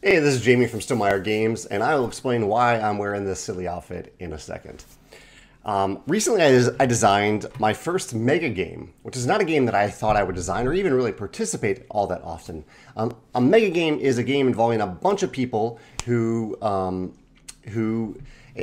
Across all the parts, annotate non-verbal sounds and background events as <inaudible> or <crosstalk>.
Hey, this is Jamey from Stonemaier Games, and I will explain why I'm wearing this silly outfit in a second. Um, recently, I, des- I, designed my first mega game, which is not a game that I thought I would design or even really participate all that often. Um, a mega game is a game involving a bunch of people who, um, who,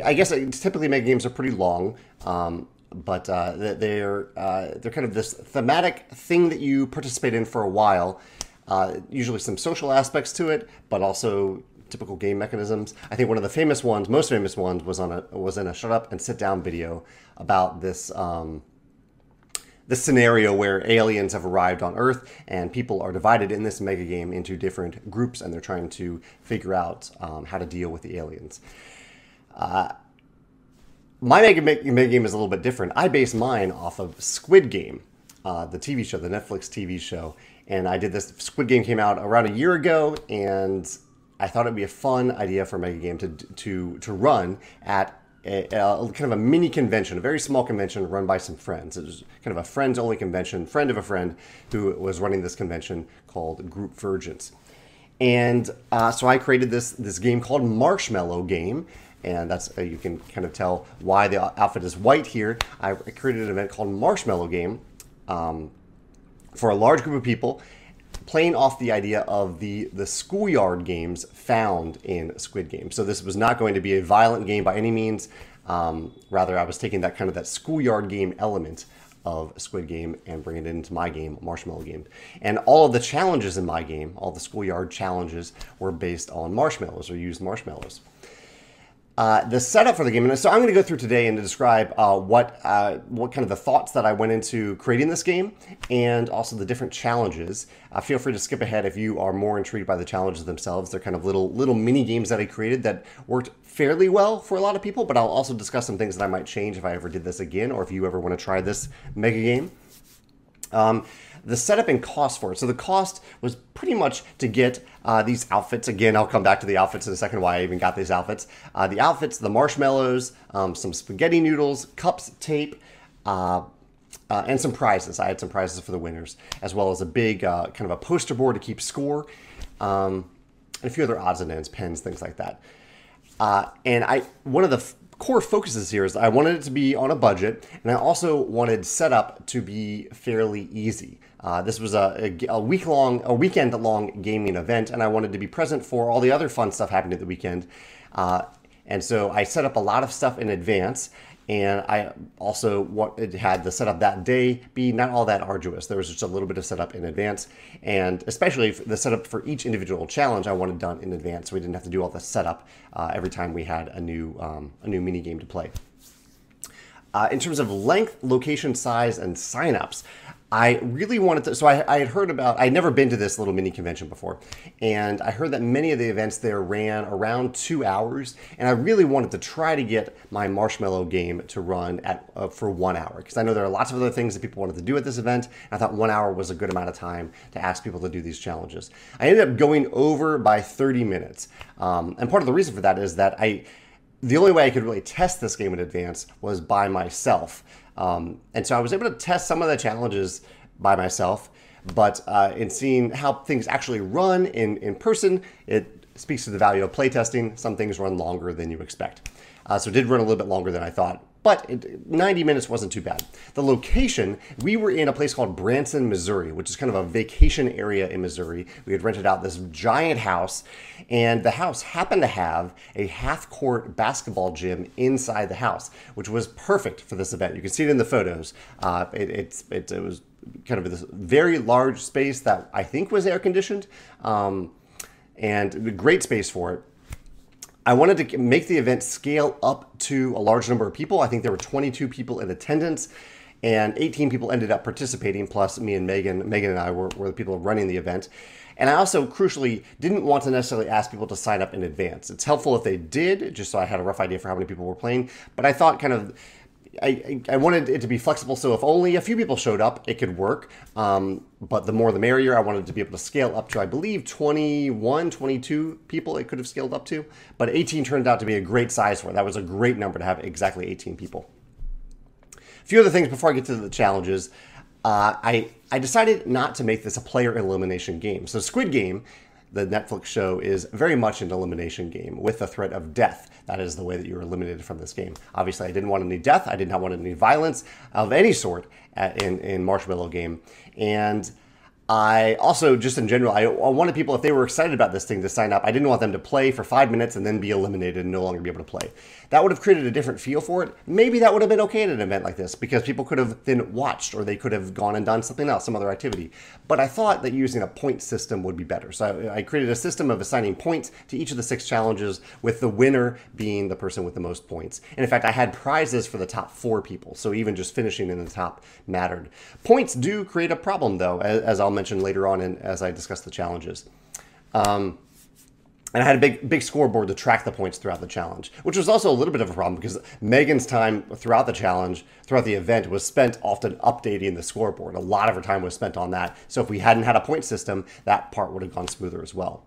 I guess typically mega games are pretty long, um, but uh, they're uh, they're kind of this thematic thing that you participate in for a while. Uh, usually some social aspects to it, but also typical game mechanisms. I think one of the famous ones, most famous ones, was on a was in a shut up and sit down video about this. Um, this scenario where aliens have arrived on Earth and people are divided in this mega game into different groups and they're trying to figure out um, how to deal with the aliens. Uh, my mega, mega game is a little bit different. I base mine off of Squid Game, uh, the TV show, the Netflix TV show. And I did this. Squid Game came out around a year ago, and I thought it'd be a fun idea for mega game to to to run at a, a, kind of a mini convention, a very small convention run by some friends. It was kind of a friends only convention, friend of a friend who was running this convention called Group Vergence. And uh, so I created this this game called Marshmallow Game, and that's uh, you can kind of tell why the outfit is white here. I created an event called Marshmallow Game um, for a large group of people playing off the idea of the the schoolyard games found in Squid Game. So this was not going to be a violent game by any means. Um, rather, I was taking that kind of that schoolyard game element of Squid Game and bringing it into my game, Marshmallow Game. And all of the challenges in my game, all the schoolyard challenges, were based on marshmallows or used marshmallows. Uh, the setup for the game, and so I'm going to go through today and to describe uh, what uh, what kind of the thoughts that I went into creating this game, and also the different challenges. Uh, feel free to skip ahead if you are more intrigued by the challenges themselves. They're kind of little little mini games that I created that worked fairly well for a lot of people. But I'll also discuss some things that I might change if I ever did this again, or if you ever want to try this mega game. Um, the setup and cost for it. So the cost was pretty much to get uh, these outfits. Again, I'll come back to the outfits in a second. Why I even got these outfits. Uh, the outfits, the marshmallows, um, some spaghetti noodles, cups, tape. Uh, uh, and some prizes. I had some prizes for the winners, as well as a big uh, kind of a poster board to keep score, um, and a few other odds and ends, pens, things like that. Uh, and I one of the f- core focuses here is I wanted it to be on a budget, and I also wanted setup to be fairly easy. Uh, this was a, a, a week long, a weekend long gaming event, and I wanted to be present for all the other fun stuff happening at the weekend. Uh, and so I set up a lot of stuff in advance, and I also had the setup that day be not all that arduous. There was just a little bit of setup in advance, and especially the setup for each individual challenge I wanted done in advance, so we didn't have to do all the setup uh, every time we had a new um, a new mini game to play. Uh, in terms of length, location, size, and signups, I really wanted to. So I, I, had heard about. I'd never been to this little mini convention before, and I heard that many of the events there ran around two hours. And I really wanted to try to get my marshmallow game to run at uh, for one hour because I know there are lots of other things that people wanted to do at this event. And I thought one hour was a good amount of time to ask people to do these challenges. I ended up going over by 30 minutes, um, and part of the reason for that is that I. The only way I could really test this game in advance was by myself. Um, and so I was able to test some of the challenges by myself, but uh, in seeing how things actually run in, in person, it speaks to the value of playtesting. Some things run longer than you expect. Uh, so it did run a little bit longer than I thought, but it, 90 minutes wasn't too bad. The location, we were in a place called Branson, Missouri, which is kind of a vacation area in Missouri. We had rented out this giant house, and the house happened to have a half court basketball gym inside the house, which was perfect for this event. You can see it in the photos. Uh, it, it's, it, it, was kind of this very large space that I think was air conditioned, um, and great space for it. I wanted to make the event scale up to a large number of people. I think there were 22 people in attendance, and 18 people ended up participating, plus me and Megan. Megan and I were, were the people running the event. And I also, crucially, didn't want to necessarily ask people to sign up in advance. It's helpful if they did, just so I had a rough idea for how many people were playing. But I thought kind of I, I wanted it to be flexible, so if only a few people showed up, it could work. Um, but the more the merrier. I wanted to be able to scale up to, I believe, 21, 22 people it could have scaled up to. But 18 turned out to be a great size for it. That was a great number to have exactly 18 people. A few other things before I get to the challenges. Uh, I, I decided not to make this a player elimination game. So, Squid Game the Netflix show is very much an elimination game with the threat of death. That is the way that you're eliminated from this game. Obviously, I didn't want any death. I did not want any violence of any sort in in Marshmallow Game, and I also, just in general, I, wanted people, if they were excited about this thing, to sign up. I didn't want them to play for five minutes and then be eliminated and no longer be able to play. That would have created a different feel for it. Maybe that would have been okay at an event like this because people could have then watched or they could have gone and done something else, some other activity. But I thought that using a point system would be better. So I, created a system of assigning points to each of the six challenges, with the winner being the person with the most points. And in fact, I had prizes for the top four people. So even just finishing in the top mattered. Points do create a problem, though, as I'll mention later on in, as I discuss the challenges. Um, and I had a big big scoreboard to track the points throughout the challenge, which was also a little bit of a problem because Megan's time throughout the challenge, throughout the event, was spent often updating the scoreboard. A lot of her time was spent on that. So if we hadn't had a point system, that part would have gone smoother as well.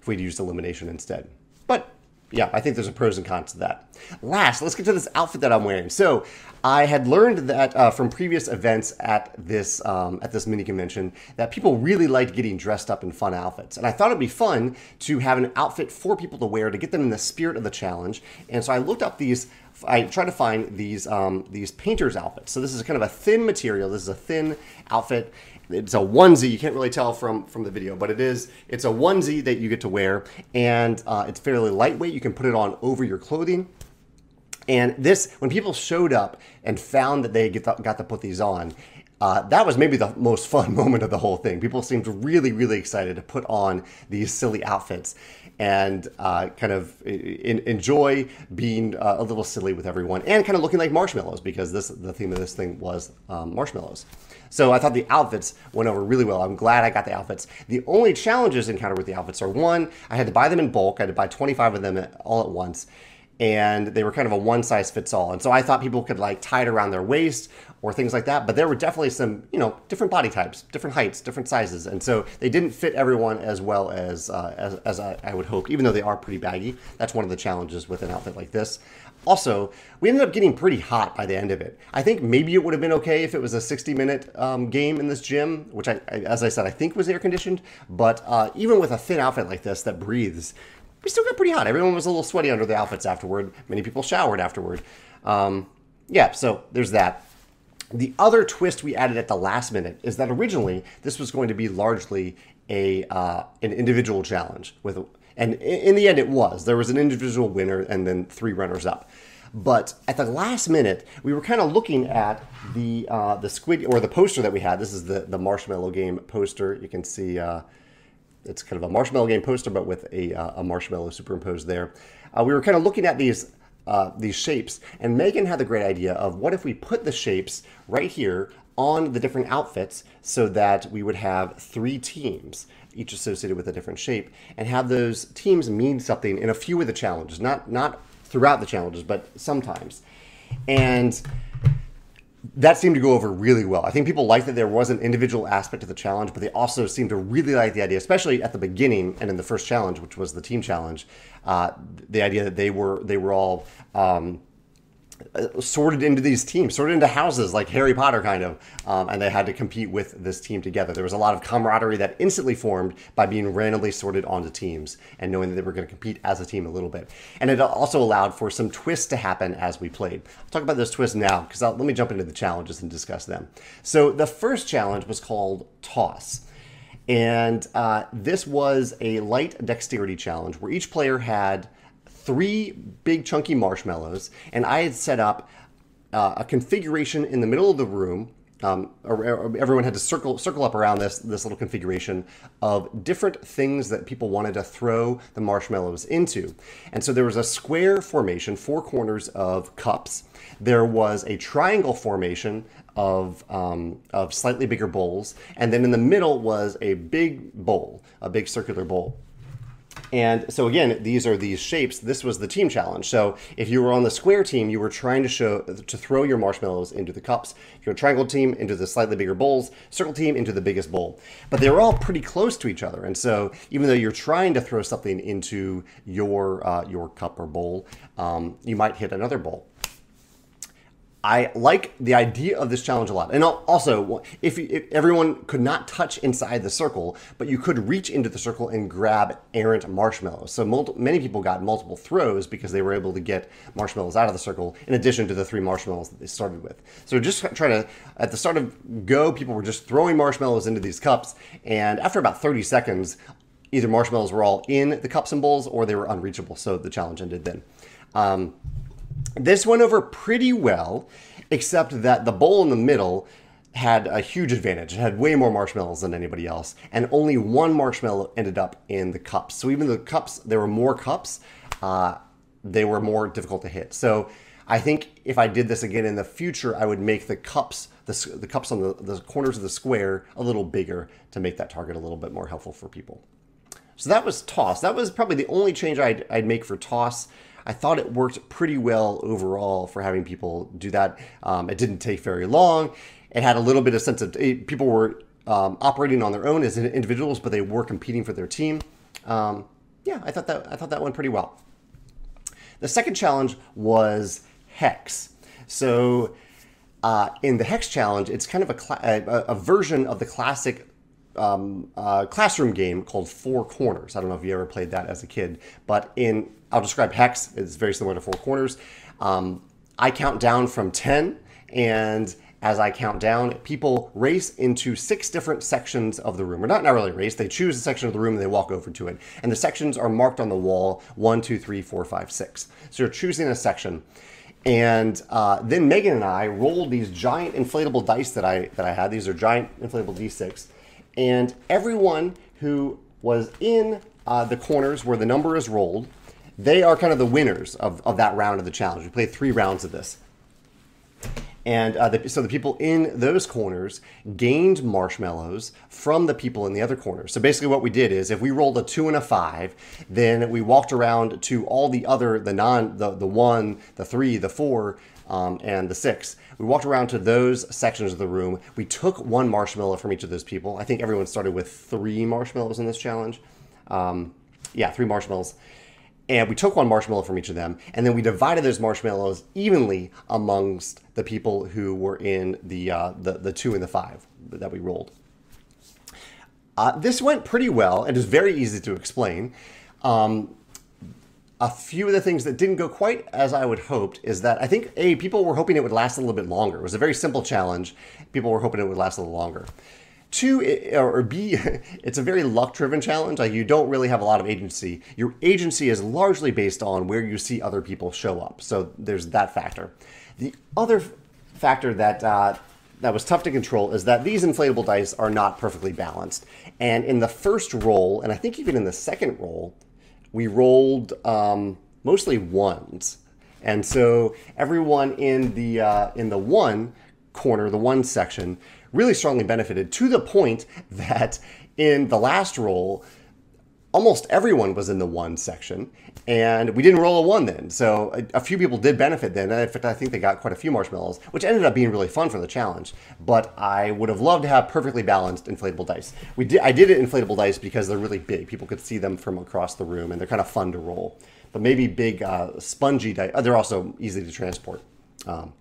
If we'd used elimination instead. Yeah, I think there's a pros and cons to that. Last, let's get to this outfit that I'm wearing. So, I had learned that uh, from previous events at this um, at this mini convention that people really liked getting dressed up in fun outfits, and I thought it'd be fun to have an outfit for people to wear to get them in the spirit of the challenge. And so I looked up these. I tried to find these um, these painters outfits. So this is kind of a thin material. This is a thin outfit, it's a onesie. You can't really tell from from the video, but it is. It's a onesie that you get to wear, and uh, it's fairly lightweight. You can put it on over your clothing. And this, when people showed up and found that they the, got to put these on, uh, that was maybe the most <laughs> fun moment of the whole thing. People seemed really, really excited to put on these silly outfits and uh, kind of in, enjoy being uh, a little silly with everyone and kind of looking like marshmallows because this the theme of this thing was um, marshmallows. So I thought the outfits went over really well. I'm glad I got the outfits. The only challenges encountered with the outfits are one, I had to buy them in bulk. I had to buy 25 of them all at once and they were kind of a one size fits all. And so I thought people could like tie it around their waist or things like that. But there were definitely some, you know, different body types, different heights, different sizes, and so they didn't fit everyone as well as uh, as, as I, I, would hope. Even though they are pretty baggy, that's one of the challenges with an outfit like this. Also, we ended up getting pretty hot by the end of it. I think maybe it would have been okay if it was a 60 minute um, game in this gym, which I, as I said, I think was air conditioned. But uh, even with a thin outfit like this that breathes, we still got pretty hot. Everyone was a little sweaty under the outfits afterward. Many people showered afterward. Um, yeah, so there's that. The other twist we added at the last minute is that originally this was going to be largely a uh, an individual challenge with, and in the end it was. There was an individual winner and then three runners up. But at the last minute, we were kind of looking at the uh, the squid or the poster that we had. This is the the marshmallow game poster. You can see uh, it's kind of a marshmallow game poster, but with a, uh, a marshmallow superimposed there. Uh, we were kind of looking at these uh, these shapes, and Megan had the great idea of what if we put the shapes right here on the different outfits so that we would have three teams, each associated with a different shape, and have those teams mean something in a few of the challenges, not not throughout the challenges, but sometimes. And that seemed to go over really well. I think people liked that there was an individual aspect to the challenge, but they also seemed to really like the idea, especially at the beginning and in the first challenge, which was the team challenge. Uh, the idea that they were they were all um, sorted into these teams, sorted into houses like Harry Potter kind of, um, and they had to compete with this team together. There was a lot of camaraderie that instantly formed by being randomly sorted onto teams and knowing that they were going to compete as a team a little bit. And it also allowed for some twists to happen as we played. I'll talk about those twists now because let me jump into the challenges and discuss them. So the first challenge was called Toss. And uh, this was a light dexterity challenge where each player had three big chunky marshmallows, and I had set up uh, a configuration in the middle of the room. Um, everyone had to circle circle up around this this little configuration of different things that people wanted to throw the marshmallows into, and so there was a square formation, four corners of cups. There was a triangle formation of um, of slightly bigger bowls, and then in the middle was a big bowl, a big circular bowl. And so again, these are these shapes. This was the team challenge. So if you were on the square team, you were trying to show to throw your marshmallows into the cups. If triangle team, into the slightly bigger bowls. Circle team into the biggest bowl. But they were all pretty close to each other. And so even though you're trying to throw something into your uh, your cup or bowl, um, you might hit another bowl. I like the idea of this challenge a lot. And also, if, if, everyone could not touch inside the circle, but you could reach into the circle and grab errant marshmallows. So many people got multiple throws because they were able to get marshmallows out of the circle in addition to the three marshmallows that they started with. So just trying to, at the start of Go, people were just throwing marshmallows into these cups. And after about 30 seconds, either marshmallows were all in the cups and bowls or they were unreachable. So the challenge ended then. Um, this went over pretty well, except that the bowl in the middle had a huge advantage. It had way more marshmallows than anybody else, and only one marshmallow ended up in the cups. So even the cups, there were more cups, uh, they were more difficult to hit. So I think if I did this again in the future, I would make the cups, the, the cups on the, the corners of the square a little bigger to make that target a little bit more helpful for people. So that was toss. That was probably the only change I'd, I'd make for toss. I thought it worked pretty well overall for having people do that. Um, it didn't take very long. It had a little bit of sense of it, people were um, operating on their own as individuals, but they were competing for their team. Um, yeah, I thought that I thought that went pretty well. The second challenge was hex. So uh, in the hex challenge, it's kind of a, a, a version of the classic um, uh, classroom game called Four Corners. I don't know if you ever played that as a kid, but in I'll describe Hex. It's very similar to Four Corners. Um, I count down from 10, and as I count down, people race into six different sections of the room. Or not, not really race, they choose a section of the room and they walk over to it. And the sections are marked on the wall one, two, three, four, five, six. So you're choosing a section. And uh, then Megan and I rolled these giant inflatable dice that I that I had. These are giant inflatable D6, and everyone who was in uh, the corners where the number is rolled they are kind of the winners of, of that round of the challenge. We played three rounds of this. And uh, the, so the people in those corners gained marshmallows from the people in the other corners. So basically, what we did is if we rolled a two and a five, then we walked around to all the other, the non, the, the one, the three, the four, um, and the six. We walked around to those sections of the room. We took one marshmallow from each of those people. I think everyone started with three marshmallows in this challenge. Um, yeah, three marshmallows and we took one marshmallow from each of them, and then we divided those marshmallows evenly amongst the people who were in the uh, the, the two and the five that we rolled. Uh, this went pretty well, and is very easy to explain. Um, a few of the things that didn't go quite as I would hoped is that I think a people were hoping it would last a little bit longer. It was a very simple challenge. People were hoping it would last a little longer. Two, or B, <laughs> it's a very luck driven challenge. Like you don't really have a lot of agency. Your agency is largely based on where you see other people show up. So there's that factor. The other factor that uh, that was tough to control is that these inflatable dice are not perfectly balanced. And in the first roll, and I think even in the second roll, we rolled um, mostly ones. And so everyone in the uh, in the one corner, the one section, really strongly benefited to the point <laughs> that in the last roll, almost everyone was in the one section, and we didn't roll a one then. So a, a, few people did benefit then. In fact, I think they got quite a few marshmallows, which ended up being really fun for the challenge. But I would have loved to have perfectly balanced inflatable dice. We did. I did it inflatable dice because they're really big. People could see them from across the room, and they're kind of fun to roll. But maybe big, uh, spongy dice. They're also easy to transport. Um,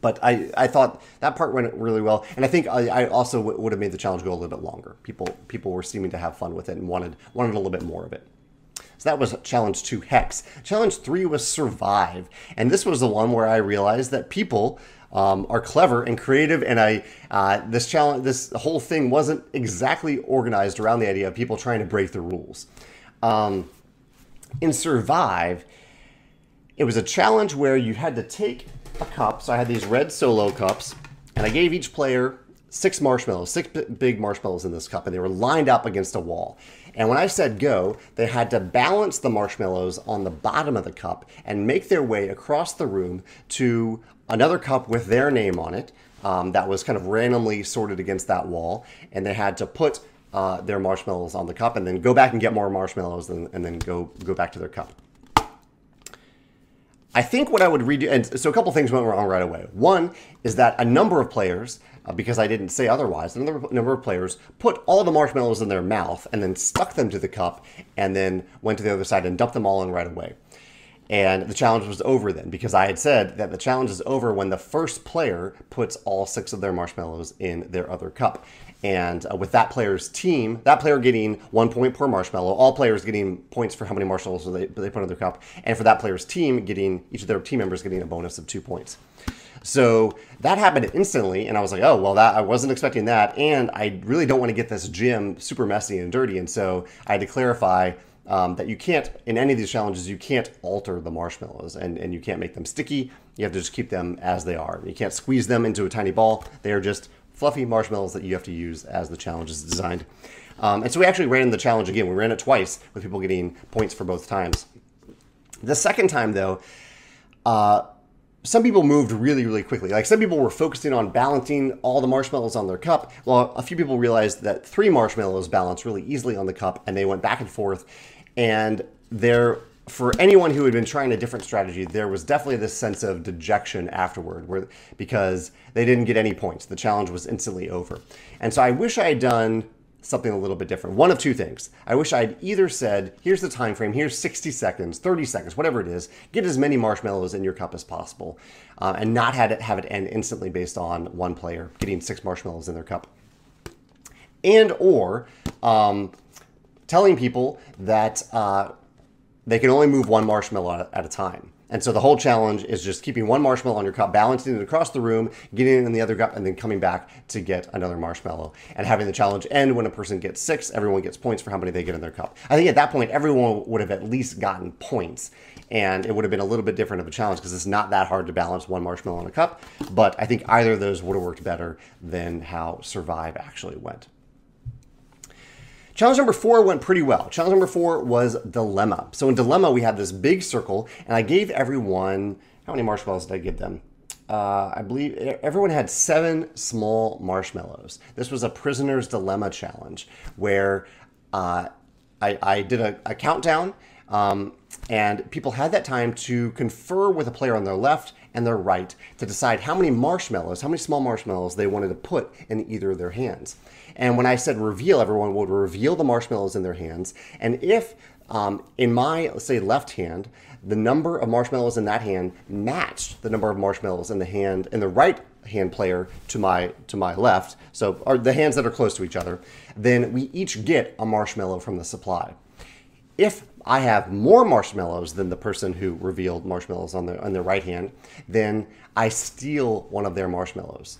but I, I thought that part went really well, and I think I, I also w- would have made the challenge go a little bit longer. People people were seeming to have fun with it and wanted wanted a little bit more of it. So that was challenge two, Hex. Challenge three was Survive, and this was the one where I realized that people um, are clever and creative, and I uh, this challenge this whole thing wasn't exactly organized around the idea of people trying to break the rules. Um, in Survive, it was a challenge where you had to take a cup. So I had these red solo cups, and I gave each player six marshmallows, six big marshmallows in this cup, and they were lined up against a wall. And when I said go, they had to balance the marshmallows on the bottom of the cup and make their way across the room to another cup with their name on it um, that was kind of randomly sorted against that wall. And they had to put uh, their marshmallows on the cup and then go back and get more marshmallows and, and then go, go back to their cup. I think what I would redo, and so a couple things went wrong right away. One is that a number of players, uh, because I didn't say otherwise, a number, number of players put all the marshmallows in their mouth and then stuck them to the cup and then went to the other side and dumped them all in right away. And the challenge was over then because I had said that the challenge is over when the first player puts all six of their marshmallows in their other cup. And uh, with that player's team, that player getting one point per marshmallow, all players getting points for how many marshmallows they, they put in their cup, and for that player's team, getting each of their team members getting a bonus of two points. So that happened instantly, and I was like, oh well, that I wasn't expecting that, and I really don't want to get this gym super messy and dirty, and so I had to clarify um, that you can't in any of these challenges you can't alter the marshmallows and, and you can't make them sticky. You have to just keep them as they are. You can't squeeze them into a tiny ball. They are just fluffy marshmallows that you have to use as the challenge is designed. Um, and so we actually ran the challenge again. We ran it twice with people getting points for both times. The second time, though, uh, some people moved really, really quickly. Like some people were focusing on balancing all the marshmallows on their cup, while a few people realized that three marshmallows balance really easily on the cup, and they went back and forth. And there for anyone who had been trying a different strategy, there was definitely this sense of dejection afterward, where because they didn't get any points, the challenge was instantly over. And so I wish I had done something a little bit different. One of two things. I wish I'd either said, "Here's the time frame. Here's 60 seconds, 30 seconds, whatever it is. Get as many marshmallows in your cup as possible, uh, and not had it have it end instantly based on one player getting six marshmallows in their cup." And or um, telling people that. Uh, they can only move one marshmallow at a time. And so the whole challenge is just keeping one marshmallow on your cup, balancing it across the room, getting it in the other cup, and then coming back to get another marshmallow. And having the challenge end when a person gets six, everyone gets points for how many they get in their cup. I think at that point, everyone would have at least gotten points. And it would have been a little bit different of a challenge because it's not that hard to balance one marshmallow in a cup. But I think either of those would have worked better than how Survive actually went. Challenge number four went pretty well. Challenge number four was Dilemma. So in Dilemma, we had this big circle, and I gave everyone, how many marshmallows did I give them? Uh, I believe everyone had seven small marshmallows. This was a prisoner's dilemma challenge where uh, I, I, did a, a countdown, um, and people had that time to confer with a player on their left and their right to decide how many marshmallows, how many small marshmallows they wanted to put in either of their hands. And when I said reveal, everyone would reveal the marshmallows in their hands. And if um, in my, say, left hand, the number of marshmallows in that hand matched the number of marshmallows in the hand in the right hand player to my to my left, so are the hands that are close to each other, then we each get a marshmallow from the supply. If I have more marshmallows than the person who revealed marshmallows on their on their right hand, then I steal one of their marshmallows.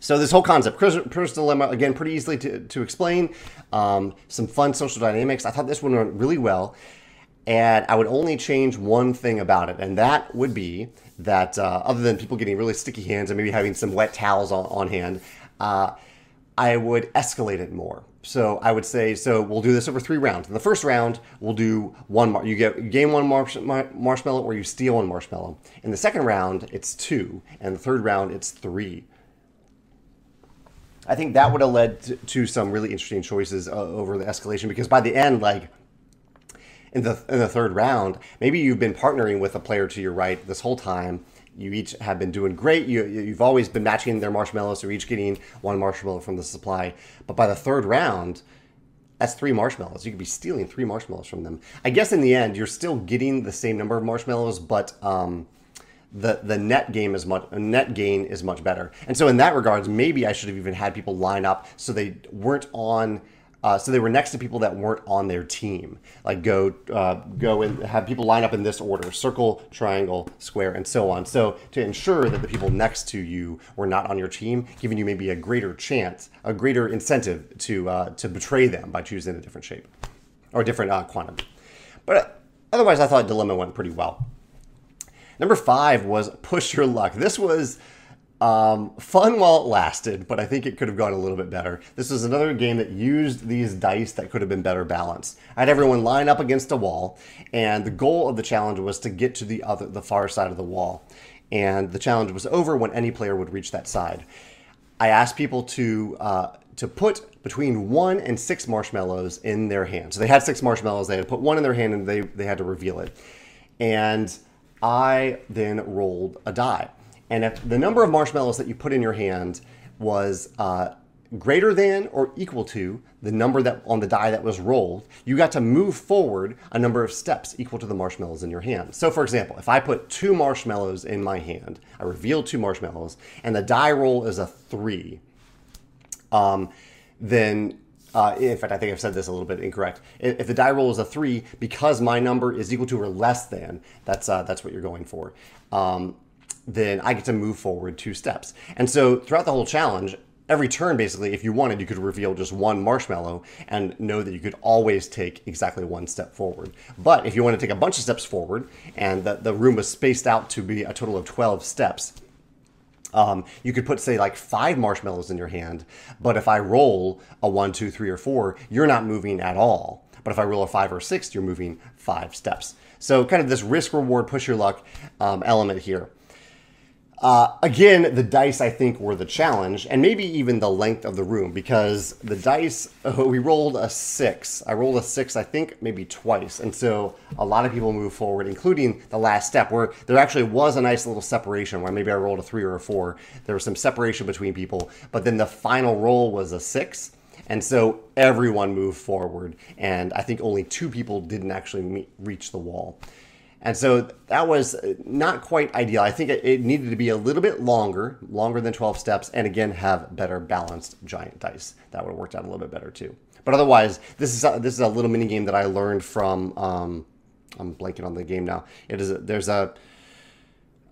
So this whole concept, prisoner's dilemma, again, pretty easily to, to explain. Um, some fun social dynamics. I thought this one went really well. And I would only change one thing about it, and that would be that uh, other than people getting really sticky hands and maybe having some wet towels on, on hand, uh, I would escalate it more. So I would say, so we'll do this over three rounds. In the first round, we'll do one. Mar- you get you gain one marsh- marshmallow, or you steal one marshmallow. In the second round, it's two, and the third round, it's three. I think that would have led to, some really interesting choices uh, over the escalation because by the end, like in the in the third round, maybe you've been partnering with a player to your right this whole time. You each have been doing great. You you've always been matching their marshmallows, you're each getting one marshmallow from the supply. But by the third round, that's three marshmallows. You could be stealing three marshmallows from them. I guess in the end, you're still getting the same number of marshmallows, but um, the the net game is much net gain is much better. And so in that regards, maybe I should have even had people line up so they weren't on. Uh, so they were next to people that weren't on their team. Like go uh, go and have people line up in this order: circle, triangle, square, and so on. So to ensure that the people next to you were not on your team, giving you maybe a greater chance, a greater incentive to uh, to betray them by choosing a different shape or a different uh, quantum. But otherwise, I thought Dilemma went pretty well. Number five was Push Your Luck. This was um, fun while it lasted, but I think it could have gone a little bit better. This was another game that used these dice that could have been better balanced. I had everyone line up against a wall, and the goal of the challenge was to get to the other, the far side of the wall. And the challenge was over when any player would reach that side. I asked people to uh, to put between one and six marshmallows in their hand. So they had six marshmallows. They had put one in their hand, and they they had to reveal it. And I then rolled a die. And if the number of marshmallows that you put in your hand was uh, greater than or equal to the number that on the die that was rolled, you got to move forward a number of steps equal to the marshmallows in your hand. So, for example, if I put two marshmallows in my hand, I reveal two marshmallows, and the die roll is a three, um, then uh, in fact, I think I've said this a little bit incorrect. If the die roll is a three, because my number is equal to or less than, that's uh, that's what you're going for. Um, then I get to move forward two steps. And so throughout the whole challenge, every turn basically if you wanted you could reveal just one marshmallow and know that you could always take exactly one step forward but if you want to take a bunch of steps forward and the, the room was spaced out to be a total of 12 steps um, you could put say like five marshmallows in your hand but if i roll a one two three or four you're not moving at all. But if i roll a five or six you're moving five steps. So kind of this risk reward push your luck um, element here uh, again, the dice I think were the challenge, and maybe even the length of the room because the dice oh, we rolled a six. I rolled a six, I think maybe twice, and so a lot of people move forward, including the last step where there actually was a nice little separation where maybe I rolled a three or a four. There was some separation between people, but then the final roll was a six. And so everyone moved forward, and I think only two people didn't actually meet, reach the wall. And so that was not quite ideal. I think it, needed to be a little bit longer, longer than 12 steps, and again, have better balanced giant dice. That would have worked out a little bit better too. But otherwise, this is a, this is a little mini game that I learned from. Um, I'm blanking on the game now. It is a, there's a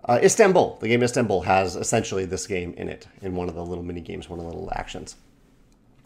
uh, Istanbul. The game Istanbul has essentially this game in it in one of the little mini games, one of the little actions.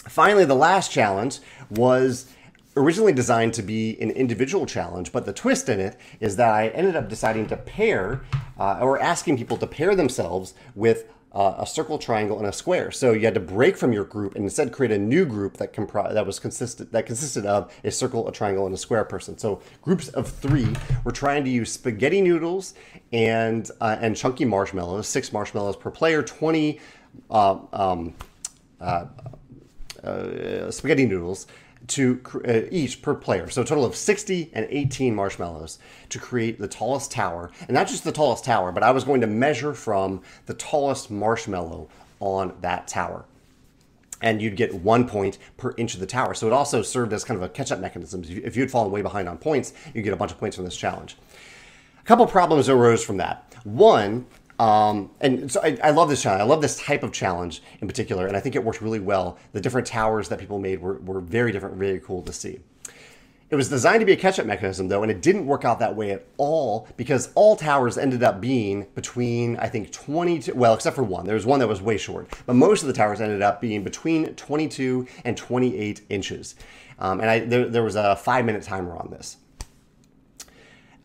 Finally, the last challenge was originally designed to be an individual challenge, but the twist in it is that I ended up deciding to pair uh, or asking people to pair themselves with uh, a circle, triangle, and a square. So you had to break from your group and instead create a new group that compri- that was consistent that consisted of a circle, a triangle, and a square person. So groups of three were trying to use spaghetti noodles and uh, and chunky marshmallows, six marshmallows per player, twenty. Uh, um, uh, uh, spaghetti noodles to uh, each per player. So a total of 60 and 18 marshmallows to create the tallest tower. And not just the tallest tower, but I was going to measure from the tallest marshmallow on that tower. And you'd get one point per inch of the tower. So it also served as kind of a catch-up mechanism. If you had fallen way behind on points, you'd get a bunch of points from this challenge. A couple problems arose from that. One, um, and so I, I, love this challenge. I love this type of challenge in particular, and I think it worked really well. The different towers that people made were, were very different, very cool to see. It was designed to be a catch-up mechanism, though, and it didn't work out that way at all because all towers ended up being between, I think, 22, well, except for one. There was one that was way short, but most of the towers ended up being between 22 and 28 inches. Um, and I, there, there was a five-minute timer on this.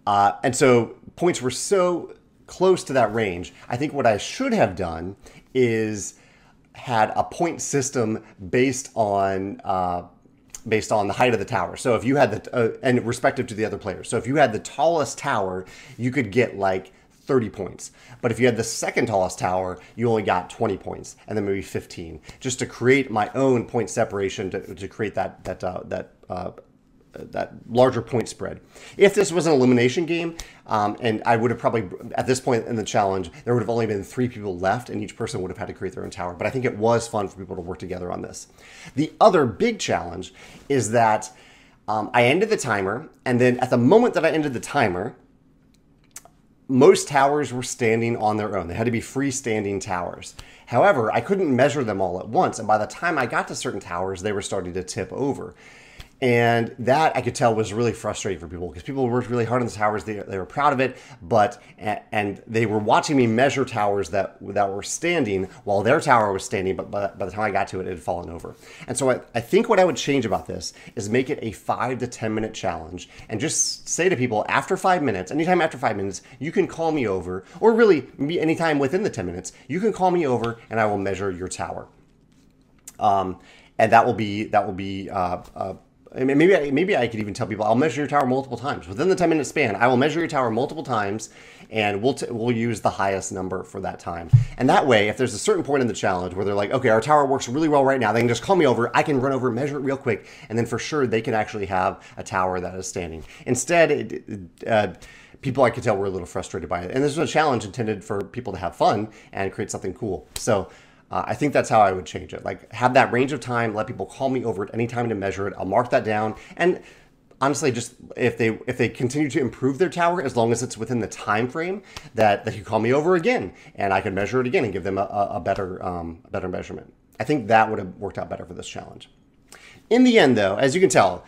Uh, and so points were so close to that range. I think what I should have done is had a point system based on uh, based on the height of the tower. So if you had the uh, and respective to the other players. So if you had the tallest tower, you could get like 30 points. But if you had the second tallest tower, you only got 20 points, and then maybe 15, just to create my own point separation to, to create that that uh, that uh, that larger point spread. If this was an elimination game, um, and I would have probably at this point in the challenge, there would have only been three people left, and each person would have had to create their own tower. But I think it was fun for people to work together on this. The other big challenge is that um, I ended the timer, and then at the moment that I ended the timer, most towers were standing on their own. They had to be freestanding towers. However, I couldn't measure them all at once, and by the time I got to certain towers, they were starting to tip over. And that I could tell was really frustrating for people because people worked really hard on the towers. They, they were proud of it, but and they were watching me measure towers that that were standing while their tower was standing. But by, by the time I got to it, it had fallen over. And so I, I think what I would change about this is make it a five to ten minute challenge and just say to people after five minutes, anytime after five minutes, you can call me over, or really anytime within the ten minutes, you can call me over and I will measure your tower. Um, and that will be that will be uh, uh, Maybe I, maybe I could even tell people I'll measure your tower multiple times within the 10 minute span. I will measure your tower multiple times, and we'll we'll use the highest number for that time. And that way, if there's a certain point in the challenge where they're like, okay, our tower works really well right now, they can just call me over. I can run over, measure it real quick, and then for sure they can actually have a tower that is standing. Instead, it, uh, people I could tell were a little frustrated by it. And this was a challenge intended for people to have fun and create something cool. So Uh, I think that's how I would change it. Like have that range of time, let people call me over at any time to measure it. I'll mark that down. And honestly, just if they if they continue to improve their tower, as long as it's within the time frame that they can call me over again, and I can measure it again and give them a, a better um, better measurement. I think that would have worked out better for this challenge. In the end, though, as you can tell,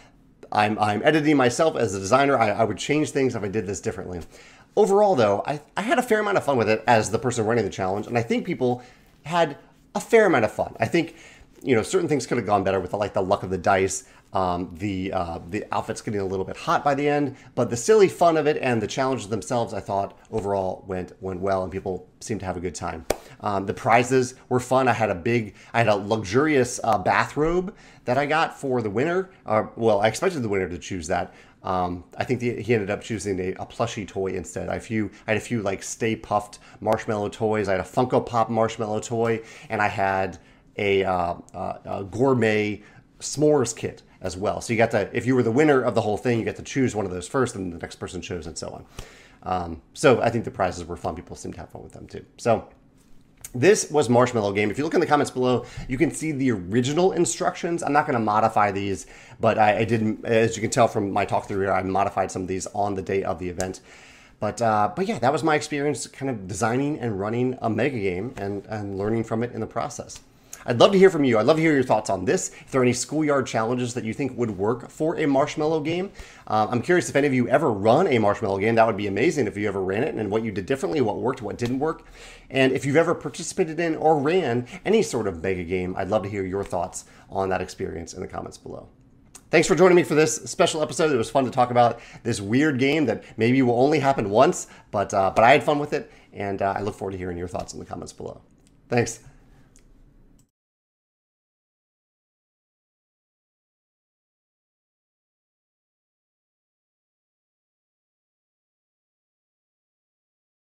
I'm, I'm editing myself as a designer. I, I would change things if I did this differently. Overall, though, I, I had a fair amount of fun with it as the person running the challenge, and I think people had a fair amount of fun. I think you know certain things could have gone better with the, like the luck of the dice. Um, the uh, the outfits getting a little bit hot by the end, but the silly fun of it and the challenges themselves, I thought overall went went well, and people seemed to have a good time. Um, the prizes were fun. I had a big, I had a luxurious uh, bathrobe that I got for the winner. Uh, well, I expected the winner to choose that. Um, I think the, he ended up choosing a, a plushie toy instead. I, few, I had a few like Stay Puft marshmallow toys. I had a Funko Pop marshmallow toy, and I had a, uh, uh a gourmet s'mores kit as well. So you got to, if you were the winner of the whole thing, you got to choose one of those first, and the next person chose, and so on. Um, so I think the prizes were fun. People seemed to have fun with them too. So this was Marshmallow Game. If you look in the comments below, you can see the original instructions. I'm not going to modify these, but I, I did, as you can tell from my talk through here, I modified some of these on the day of the event. But uh, but yeah, that was my experience, kind of designing and running a mega game and and learning from it in the process. I'd love to hear from you. I'd love to hear your thoughts on this. If there are any schoolyard challenges that you think would work for a marshmallow game, uh, I'm curious if any of you ever run a marshmallow game. That would be amazing if you ever ran it and what you did differently, what worked, what didn't work. And if you've ever participated in or ran any sort of mega game, I'd love to hear your thoughts on that experience in the comments below. Thanks for joining me for this special episode. It was fun to talk about this weird game that maybe will only happen once, but uh, but I had fun with it, and uh, I look forward to hearing your thoughts in the comments below. Thanks.